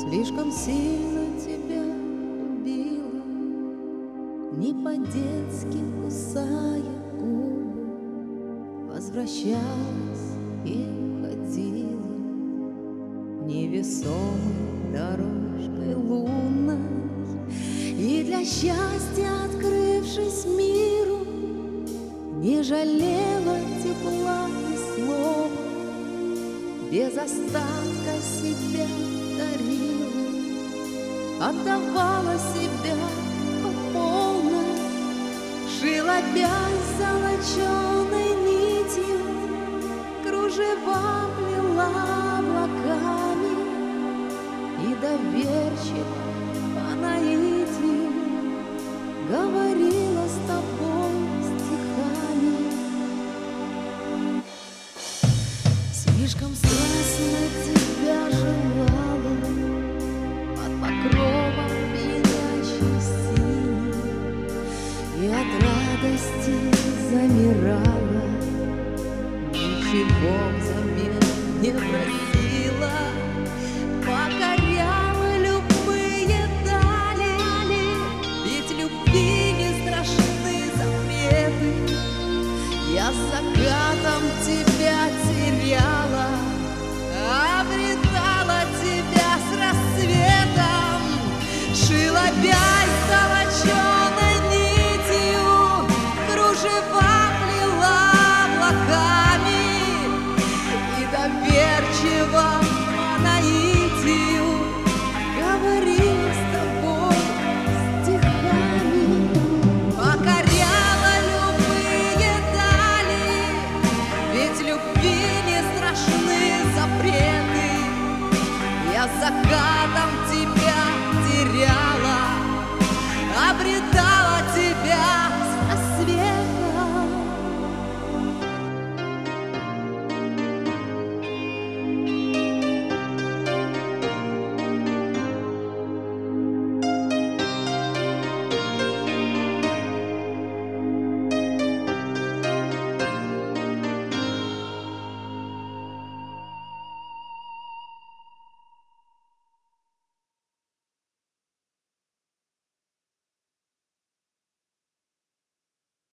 Слишком сильно тебя убила, Не по-детски кусая губы, Возвращалась и уходила Невесомой дорожкой лунной, И для счастья, открывшись миру, Не жалела тепла Без остатка себя дарила, Отдавала себя по полной, Шила бязь Слишком страстно тебя желала. Под покровом пьянящей синей И от радости замирала. Ничего взамен не просила. Покоряла любые дали. Ведь любви не страшны запреты. Я закатом тебя теряла любви